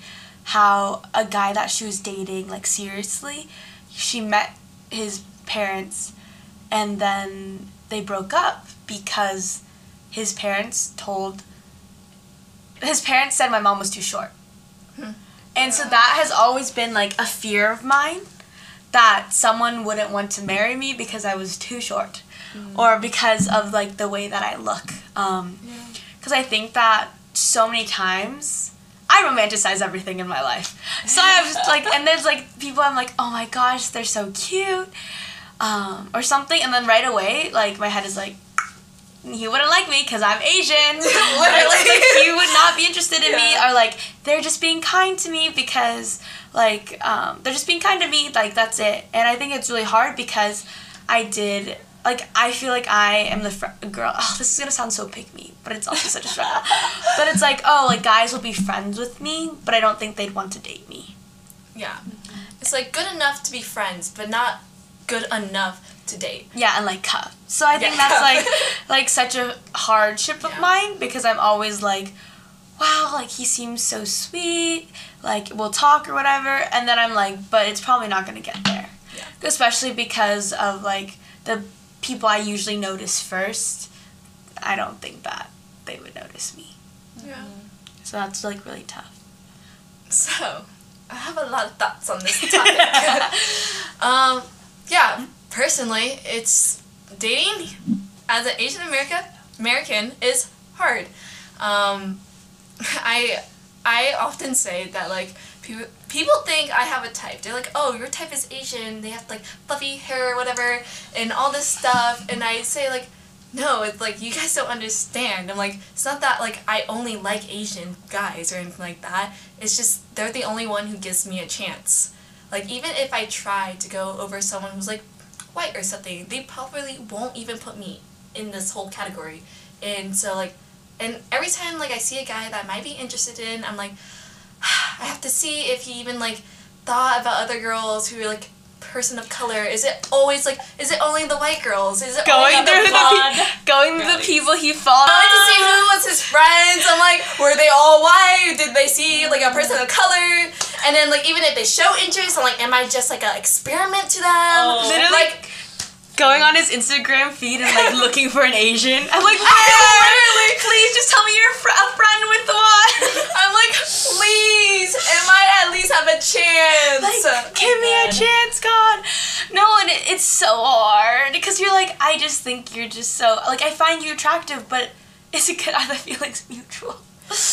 how a guy that she was dating like seriously, she met his parents, and then they broke up because his parents told. His parents said my mom was too short. Hmm. And so that has always been like a fear of mine that someone wouldn't want to marry me because I was too short or because of like the way that I look. Um, because I think that so many times I romanticize everything in my life. So I was like, and there's like people I'm like, oh my gosh, they're so cute, um, or something, and then right away, like my head is like, he wouldn't like me because I'm Asian. Literally. like, he would not be interested in me, Yeah. or like they're just being kind to me because like um, they're just being kind to me. Like that's it. And I think it's really hard because I did like I feel like I am the fr- girl. Oh, this is gonna sound so pick me, but it's also such a struggle. but it's like oh, like guys will be friends with me, but I don't think they'd want to date me. Yeah. It's like good enough to be friends, but not good enough to date. Yeah, and like cuff. So I think Yeah. that's like like such a hardship of Yeah. mine because I'm always like, wow, like he seems so sweet, like we'll talk or whatever, and then I'm like, but it's probably not gonna get there. Yeah. Especially because of like the people I usually notice first. I don't think that they would notice me. Yeah. So that's like really tough. So, I have a lot of thoughts on this topic. um, yeah, personally, it's dating as an Asian American American is hard. Um, I I often say that like people think I have a type. They're like, oh, your type is Asian. They have like fluffy hair whatever, and all this stuff. And I say like, no, it's like you guys don't understand. I'm like, it's not that like I only like Asian guys or anything like that. It's just they're the only one who gives me a chance. Like even if I try to go over someone who's like white or something, they probably won't even put me in this whole category. And so like and every time like I see a guy that I might be interested in, I'm like I have to see if he even like thought about other girls who are like person of color. Is it always like is it only the white girls? Is it only Going the through the blonde? pe- going through the girlies. people he follows. I like to see who was his friends. I'm like, were they all white? Did they see like a person of color? And then like even if they show interest, I'm like, am I just like an experiment to them? Oh. Literally Like going on his Instagram feed and like looking for an Asian. I'm like, Literally. please just tell me you're a, fr- a friend with one. I'm like, please, am I at least have a chance? like, give me a chance, God. No, and it, it's so hard because you're like, I just think you're just so like I find you attractive, but is it good? Are the feelings mutual?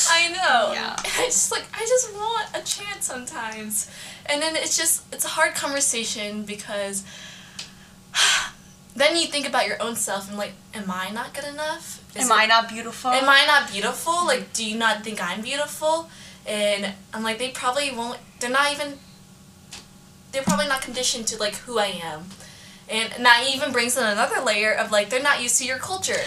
I know. Yeah. And I just like I just want a chance sometimes. And then it's just it's a hard conversation because then you think about your own self and like, am I not good enough? Is Am it- I not beautiful? Am I not beautiful? Like, do you not think I'm beautiful? And I'm like, they probably won't. They're not even. They're probably not conditioned to like who I am, and that even brings in another layer of like they're not used to your culture.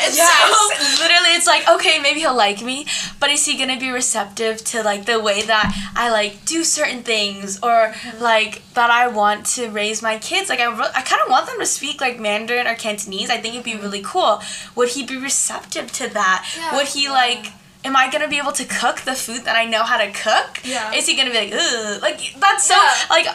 And Yes, so literally, it's like okay, maybe he'll like me, but is he gonna be receptive to like the way that I like do certain things or mm-hmm. like that I want to raise my kids? Like I, re- I kind of want them to speak like Mandarin or Cantonese. I think it'd be mm-hmm. really cool. Would he be receptive to that? Yeah. Would he like? Am I gonna be able to cook the food that I know how to cook? Yeah. Is he gonna be like, ugh? Like that's so Yeah. like.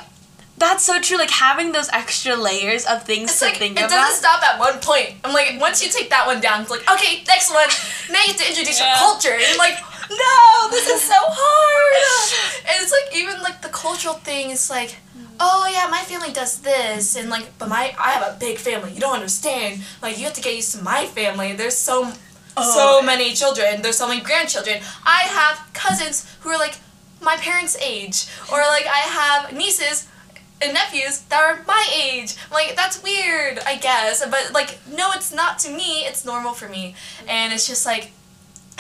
That's so true. Like having those extra layers of things It's to like think it about. It doesn't stop at one point. I'm like, once you take that one down, it's like, okay, next one. Now you have to introduce Yeah. your culture. And I'm like, no, this is so hard. And it's like even like the cultural thing is like, oh yeah, my family does this, and like, but my I have a big family. You don't understand. Like you have to get used to my family. There's so Oh. so many children. There's so many grandchildren. I have cousins who are like my parents' age, or like I have nieces and nephews that are my age. Like that's weird, I guess, but like no, it's not to me. It's normal for me, and it's just like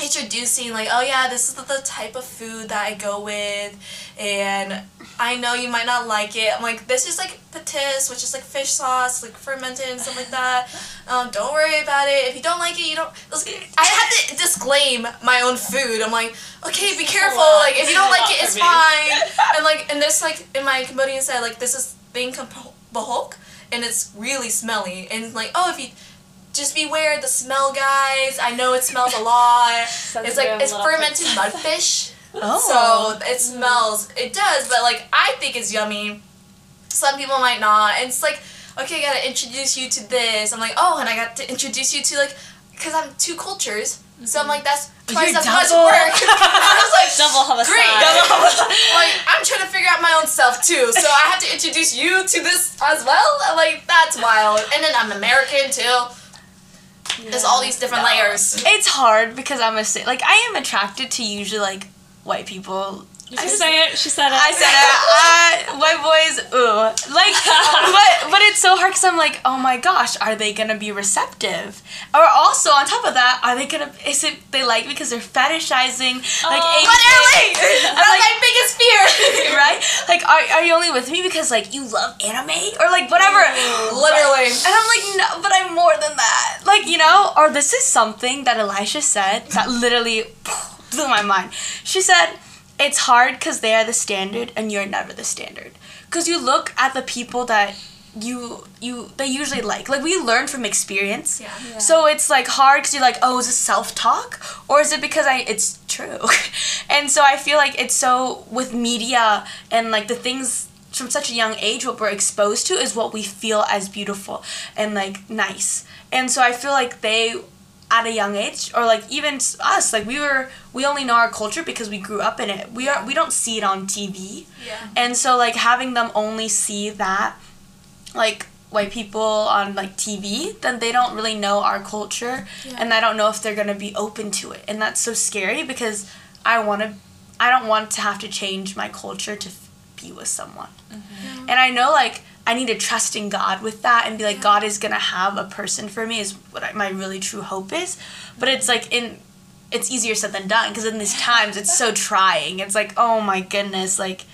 introducing like oh yeah this is the, the type of food that i go with and i know you might not like it. I'm like this is like patis which is like fish sauce like fermented and stuff like that. Um, don't worry about it. If you don't like it you don't i have to disclaim my own food. I'm like okay be careful. like if you don't like it it's fine. And like and this like in my cambodian side like this is thing prahok and it's really smelly. And like oh if you just beware the smell guys. I know it smells a lot. It's like Sensitive it's fermented mudfish Oh. so it smells it does but like i think it's yummy some people might not and it's like okay i gotta introduce you to this i'm like oh and i got to introduce you to like because i'm two cultures so i'm mm-hmm. like that's twice as much double. work i was like Double homicide. Great. like I'm trying to figure out my own self too, so I have to introduce you to this as well. Like that's wild. And then I'm American too. There's all these different layers. It's hard because I'm a like I am attracted to usually like white people. You say it? She said it. I said it. Uh, white boys, ooh, like, but but it's so hard because I'm like, oh my gosh, are they gonna be receptive? Or also on top of that, are they gonna? Is it they like because they're fetishizing like Oh. Literally, I'm that's like, my biggest fear. right? Like, are, are you only with me because like you love anime or like whatever? Literally. And I'm like, no, but I'm more than that. Like, you know, or this is something that Elisha said that literally blew my mind. She said, it's hard because they are the standard and you're never the standard. Because you look at the people that you you they usually like like we learn from experience Yeah. Yeah. so it's like hard because you're like oh is it self-talk or is it because i it's true and so i feel like it's so with media and like the things from such a young age what we're exposed to is what we feel as beautiful and like nice and so i feel like they at a young age or like even us like we were we only know our culture because we grew up in it we are we don't see it on tv Yeah. and so like having them only see that like white people on like TV, then they don't really know our culture Yeah. and I don't know if they're going to be open to it. And that's so scary because I want to I don't want to have to change my culture to be with someone. Mm-hmm. And I know like I need to trust in God with that and be like God is going to have a person for me is what I, my really true hope is. But it's like in it's easier said than done because in these times it's so trying. It's like, "Oh my goodness, like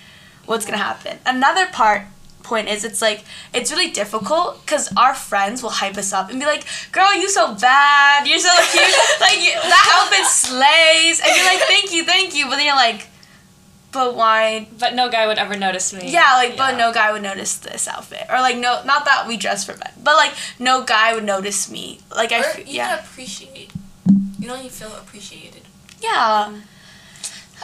what's going to happen?" Another part point is it's like it's really difficult because our friends will hype us up and be like girl you so bad you're so cute like you, that outfit slays and you're like thank you thank you but then you're like but why But no guy would ever notice me. yeah like but no guy would notice this outfit or like no not that we dress for men but like no guy would notice me like i Or f- you yeah can appreciate. You don't even feel appreciated. Yeah.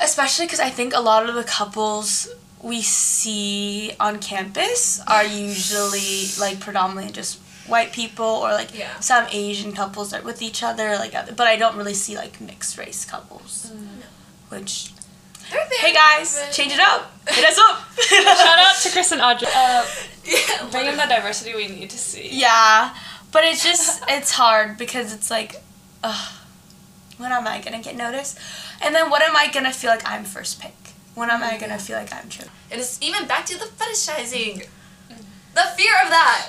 Especially because I think a lot of the couples we see on campus are usually like predominantly just white people or like Yeah. some Asian couples that are with each other like but I don't really see like mixed race couples. Mm. Which They're there. Hey guys, but- change it up. Hit us up. Shout out to Chris and Audrey. Uh, Yeah. bringing the diversity we need to see. Yeah, but it's just it's hard because it's like, ugh, when am I gonna get noticed? And then what am I gonna feel like I'm first pick? When am I gonna feel like I'm chosen? And it's even back to the fetishizing. The fear of that.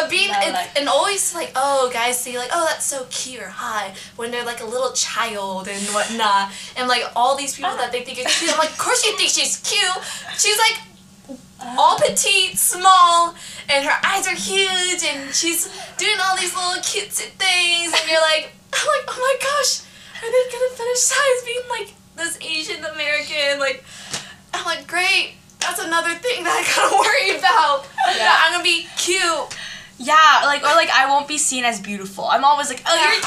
Of being, No, it's, like- and always like, oh, guys say like, oh, that's so cute or hot when they're like a little child and whatnot, and like all these people that they think is cute. I'm like, of course you think she's cute. She's like all petite, small, and her eyes are huge, and she's doing all these little cutesy things, and you're like, I'm like, oh my gosh, are they gonna fetishize being like this Asian American? Like, I'm like, great. That's another thing that I gotta worry about. That I'm gonna be cute. Yeah, like or like I won't be seen as beautiful. I'm always like, oh, Yeah. you're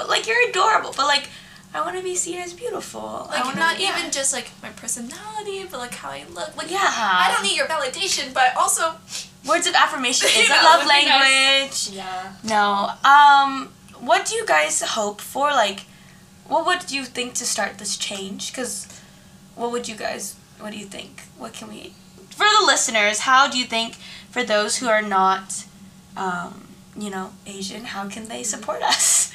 cute, like you're adorable, but like I want to be seen as beautiful. Like wanna, not yeah. even just like my personality, but like how I look. Like Yeah. I don't need your validation, but also words of affirmation is You a love language. Yeah. No. Um, what do you guys hope for? Like, what would you think to start this change? Because, what would you guys? What do you think? What can we? For the listeners, how do you think for those who are not, um, you know, Asian, how can they support us?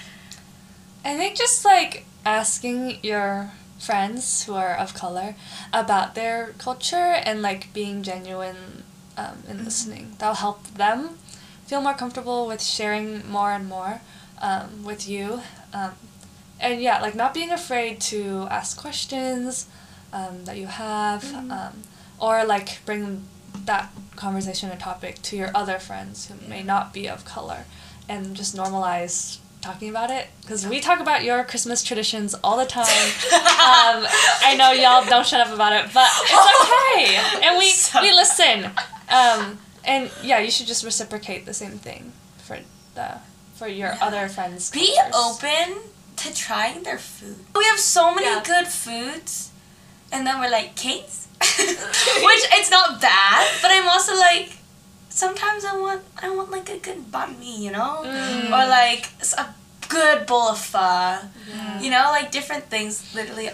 I think just like asking your friends who are of color about their culture and like being genuine um, in listening. That'll help them feel more comfortable with sharing more and more um, with you. Um, and yeah, like not being afraid to ask questions um, that you have um, or like bring that conversation and topic to your other friends who may not be of color and just normalize talking about it. Because we talk about your christmas traditions all the time. Um, i know y'all don't shut up about it but it's okay. And we So- we listen. Um, and yeah you should just reciprocate the same thing for the for your other friends Be cultures. open to trying their food. We have so many Yeah. good foods, and then we're like cakes, which it's not bad, but I'm also like. Sometimes I want I want like a good banh mi, you know, Mm. or like a good bowl of pho. Yeah. You know, like different things, literally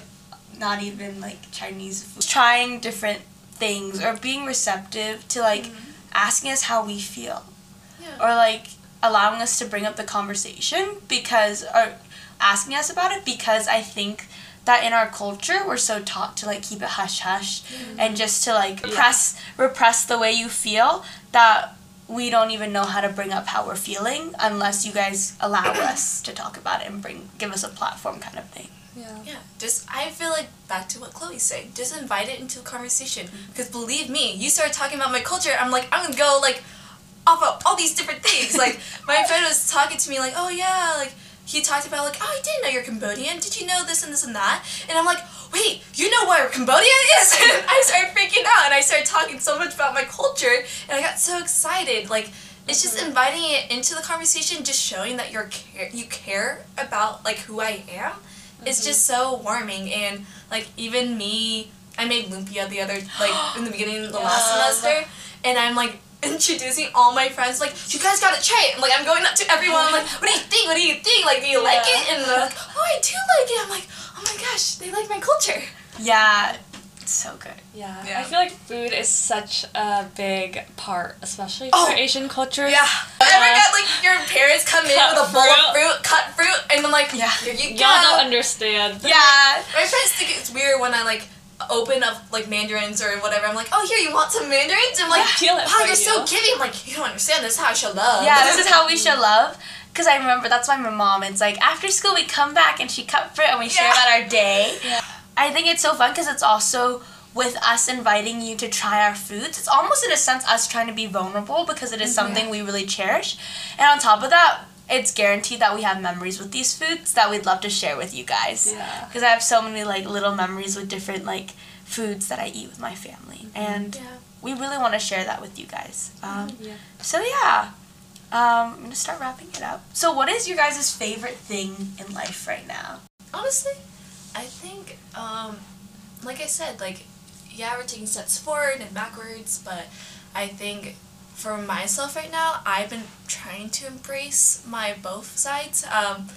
not even like Chinese food. Trying different things or being receptive to like asking us how we feel yeah. or like allowing us to bring up the conversation because or asking us about it because I think that in our culture we're so taught to like keep it hush hush mm-hmm. and just to like repress repress the way you feel that we don't even know how to bring up how we're feeling unless you guys allow us to talk about it and bring give us a platform kind of thing. yeah Yeah, just I feel like back to what Chloe said. Just invite it into a conversation. Mm-hmm. Because believe me, you start talking about my culture, I'm like I'm gonna go like off of all these different things. like my friend was talking to me like, oh yeah, like he talked about like, oh I didn't know you're Cambodian. Did you know this and this and that? And I'm like, wait, you know where Cambodia is? and I started freaking out and I started talking so much about my culture and I got so excited. Like it's just mm-hmm. inviting it into the conversation, just showing that you're care- you care about like who I am it's mm-hmm. just so warming and like even me I made lumpia the other like in the beginning of the last semester and I'm like introducing all my friends like you guys gotta try it and, like I'm going up to everyone I'm like what do you think what do you think like do you like it and they're like oh I do like it I'm like oh my gosh they like my culture Yeah, it's so good. yeah Yeah. i feel like food is such a big part especially Oh. asian culture. yeah I ever got like your parents come in with a bowl of fruit. fruit cut fruit and I'm like Yeah. here you y'all don't understand Yeah. My friends think it's weird when I like open up like mandarins or whatever. I'm like, oh here, you want some mandarins? I'm like, wow, you're so giving. I'm like, you don't understand. This is how I shall love. Yeah, this is how we shall love. Cause I remember that's why my mom. It's like after school we come back and she cut fruit and we share Yeah. about our day. Yeah. I think it's so fun because it's also with us inviting you to try our foods. It's almost in a sense us trying to be vulnerable because it is mm-hmm. something we really cherish. And on top of that, it's guaranteed that we have memories with these foods that we'd love to share with you guys. Yeah. Because I have so many like little memories with different like foods that I eat with my family, and Yeah. we really want to share that with you guys. Um, Yeah. so yeah, um, I'm gonna start wrapping it up. So what is your guys' favorite thing in life right now? Honestly, I think, um, like I said, like, yeah, we're taking steps forward and backwards, but I think for myself right now, I've been trying to embrace my both sides. Um,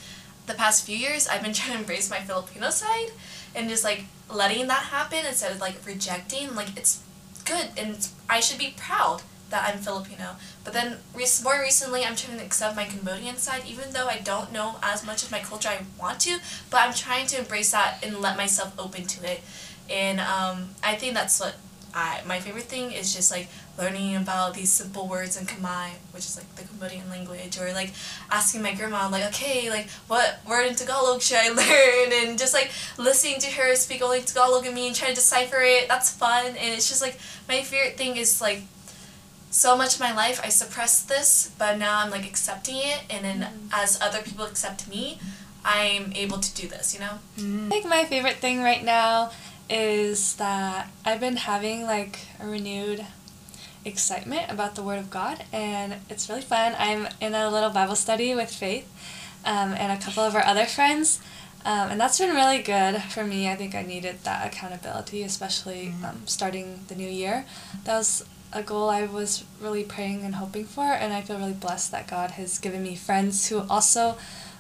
the past few years, I've been trying to embrace my Filipino side and just like letting that happen instead of like rejecting. Like, it's good and I should be proud that I'm Filipino. But then more recently, I'm trying to accept my Cambodian side, even though I don't know as much of my culture I want to. But I'm trying to embrace that and let myself open to it. And um, I think that's what I my favorite thing is just like learning about these simple words in Khmer, which is like the Cambodian language, or like asking my grandma like, okay, like what word in Tagalog should I learn, and just like listening to her speak only Tagalog and me and trying to decipher it. That's fun, and it's just like my favorite thing is like so much of my life I suppressed this, but now I'm like accepting it, and then mm-hmm. as other people accept me, I'm able to do this. You know. I think my favorite thing right now is that I've been having like a renewed excitement about the Word of God, and it's really fun. I'm in a little Bible study with Faith um, and a couple of our other friends, um, and that's been really good for me. I think I needed that accountability, especially um, starting the new year. That was a goal I was really praying and hoping for, and I feel really blessed that God has given me friends who also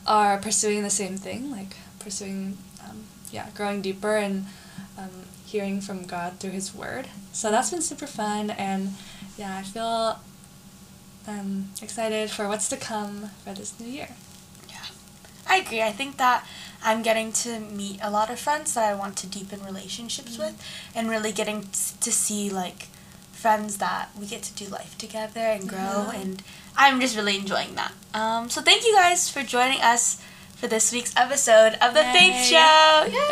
are pursuing the same thing, like pursuing, um, yeah, growing deeper and um, hearing from God through His Word. So that's been super fun, and yeah, I feel um, excited for what's to come for this new year. Yeah, I agree. I think that I'm getting to meet a lot of friends that I want to deepen relationships with, and really getting to see like friends that we get to do life together and grow. Yeah. And I'm just really enjoying that. Um, so thank you guys for joining us for this week's episode of the Faith Show. Yay!